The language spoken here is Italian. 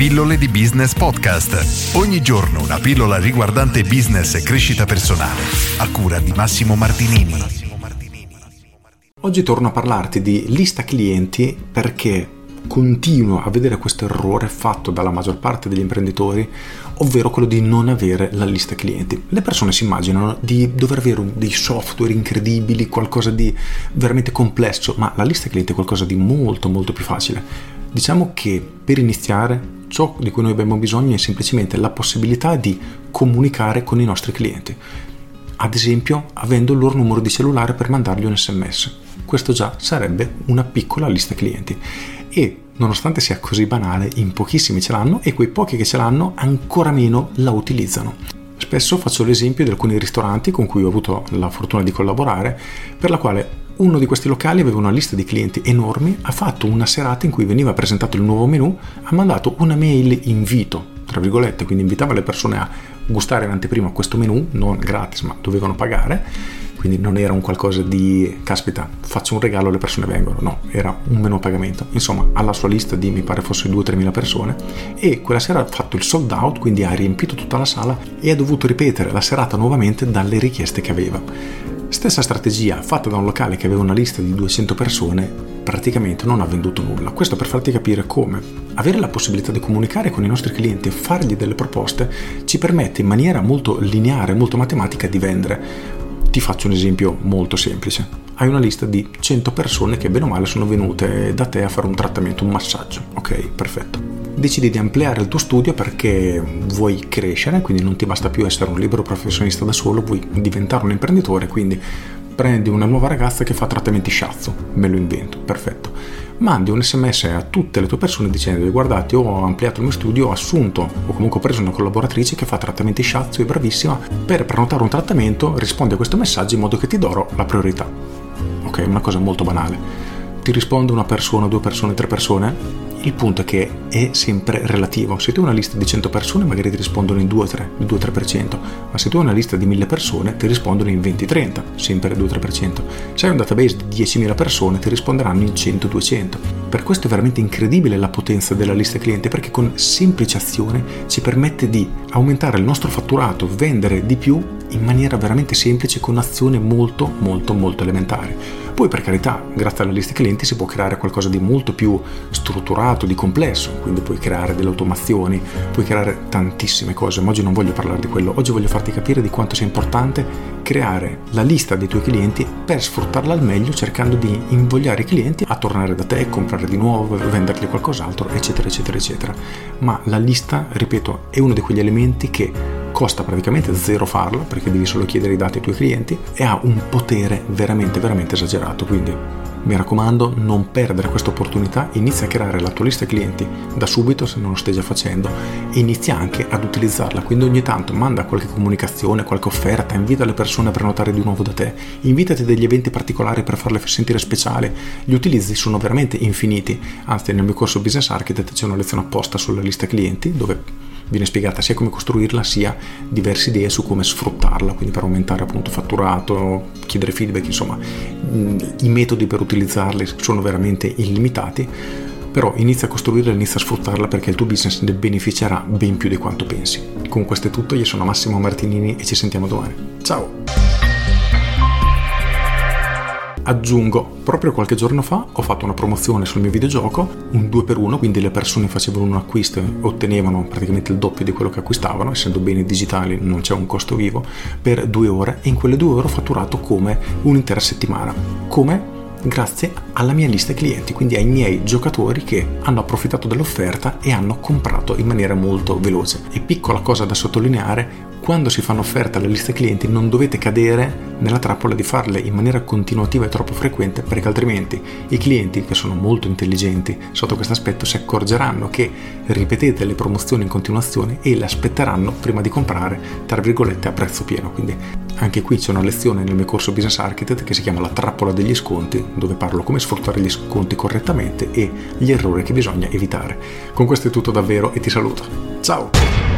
Pillole di Business Podcast. Ogni giorno una pillola riguardante business e crescita personale. A cura di Massimo Martinini. Oggi torno a parlarti di lista clienti perché continuo a vedere questo errore fatto dalla maggior parte degli imprenditori, ovvero quello di non avere la lista clienti. Le persone si immaginano di dover avere dei software incredibili, qualcosa di veramente complesso, ma la lista clienti è qualcosa di molto molto più facile. Diciamo che per iniziare ciò di cui noi abbiamo bisogno è semplicemente la possibilità di comunicare con i nostri clienti, ad esempio avendo il loro numero di cellulare per mandargli un sms. Questo già sarebbe una piccola lista clienti e nonostante sia così banale, in pochissimi ce l'hanno e quei pochi che ce l'hanno ancora meno la utilizzano. Spesso faccio l'esempio di alcuni ristoranti con cui ho avuto la fortuna di collaborare, per la quale uno di questi locali aveva una lista di clienti enormi, ha fatto una serata in cui veniva presentato il nuovo menu, ha mandato una mail invito, tra virgolette, quindi invitava le persone a gustare in anteprima questo menu, non gratis, ma dovevano pagare, quindi non era un qualcosa di caspita, faccio un regalo, le persone vengono, no, era un menu a pagamento. Insomma, alla sua lista di mi pare fosse 2-3 mila persone e quella sera ha fatto il sold out, quindi ha riempito tutta la sala e ha dovuto ripetere la serata nuovamente dalle richieste che aveva. Stessa strategia fatta da un locale che aveva una lista di 200 persone, praticamente non ha venduto nulla. Questo per farti capire come avere la possibilità di comunicare con i nostri clienti e fargli delle proposte ci permette in maniera molto lineare, molto matematica di vendere. Ti faccio un esempio molto semplice. Hai una lista di 100 persone che bene o male sono venute da te a fare un trattamento, un massaggio. Ok, perfetto decidi di ampliare il tuo studio perché vuoi crescere, quindi non ti basta più essere un libero professionista da solo, vuoi diventare un imprenditore, quindi prendi una nuova ragazza che fa trattamenti shiatsu, me lo invento, perfetto. Mandi un sms a tutte le tue persone dicendo guardate ho ampliato il mio studio, ho assunto o comunque ho preso una collaboratrice che fa trattamenti shiatsu, è bravissima, per prenotare un trattamento rispondi a questo messaggio in modo che ti darò la priorità. Ok, una cosa molto banale. Ti risponde una persona, due persone, tre persone, il punto è che è sempre relativo. Se tu hai una lista di 100 persone magari ti rispondono in 2-3, il 2-3%, ma se tu hai una lista di 1000 persone ti rispondono in 20-30, sempre il 2-3%. Se hai un database di 10.000 persone ti risponderanno in 100-200. Per questo è veramente incredibile la potenza della lista cliente perché con semplice azione ci permette di aumentare il nostro fatturato, vendere di più in maniera veramente semplice con azione molto molto molto elementare. Poi per carità, grazie alla lista clienti si può creare qualcosa di molto più strutturato, di complesso, quindi puoi creare delle automazioni, puoi creare tantissime cose, ma oggi non voglio parlare di quello, oggi voglio farti capire di quanto sia importante creare la lista dei tuoi clienti per sfruttarla al meglio cercando di invogliare i clienti a tornare da te, comprare di nuovo, vendergli qualcos'altro, eccetera, eccetera, eccetera. Ma la lista, ripeto, è uno di quegli elementi che costa praticamente zero farlo perché devi solo chiedere i dati ai tuoi clienti e ha un potere veramente veramente esagerato quindi mi raccomando non perdere questa opportunità inizia a creare la tua lista clienti da subito se non lo stai già facendo e inizia anche ad utilizzarla. Quindi ogni tanto manda qualche comunicazione qualche offerta invita le persone a prenotare di nuovo da te invitati degli eventi particolari per farle sentire speciali gli utilizzi sono veramente infiniti. Anzi nel mio corso Business Architect c'è una lezione apposta sulla lista clienti dove viene spiegata sia come costruirla sia diverse idee su come sfruttarla, quindi per aumentare appunto fatturato, chiedere feedback, insomma i metodi per utilizzarli sono veramente illimitati, però inizia a costruirla, inizia a sfruttarla perché il tuo business ne beneficerà ben più di quanto pensi. Con questo è tutto, io sono Massimo Martinini e ci sentiamo domani. Ciao! Aggiungo, proprio qualche giorno fa ho fatto una promozione sul mio videogioco, un 2x1, quindi le persone facevano un acquisto e ottenevano praticamente il doppio di quello che acquistavano, essendo beni digitali non c'è un costo vivo, per due ore e in quelle due ore ho fatturato come un'intera settimana. Come? grazie alla mia lista clienti, quindi ai miei giocatori che hanno approfittato dell'offerta e hanno comprato in maniera molto veloce. E piccola cosa da sottolineare, quando si fanno offerte alle liste clienti non dovete cadere nella trappola di farle in maniera continuativa e troppo frequente perché altrimenti i clienti che sono molto intelligenti sotto questo aspetto si accorgeranno che ripetete le promozioni in continuazione e le aspetteranno prima di comprare tra virgolette a prezzo pieno quindi anche qui c'è una lezione nel mio corso Business Architect che si chiama La trappola degli sconti, dove parlo come sfruttare gli sconti correttamente e gli errori che bisogna evitare. Con questo è tutto davvero e ti saluto. Ciao!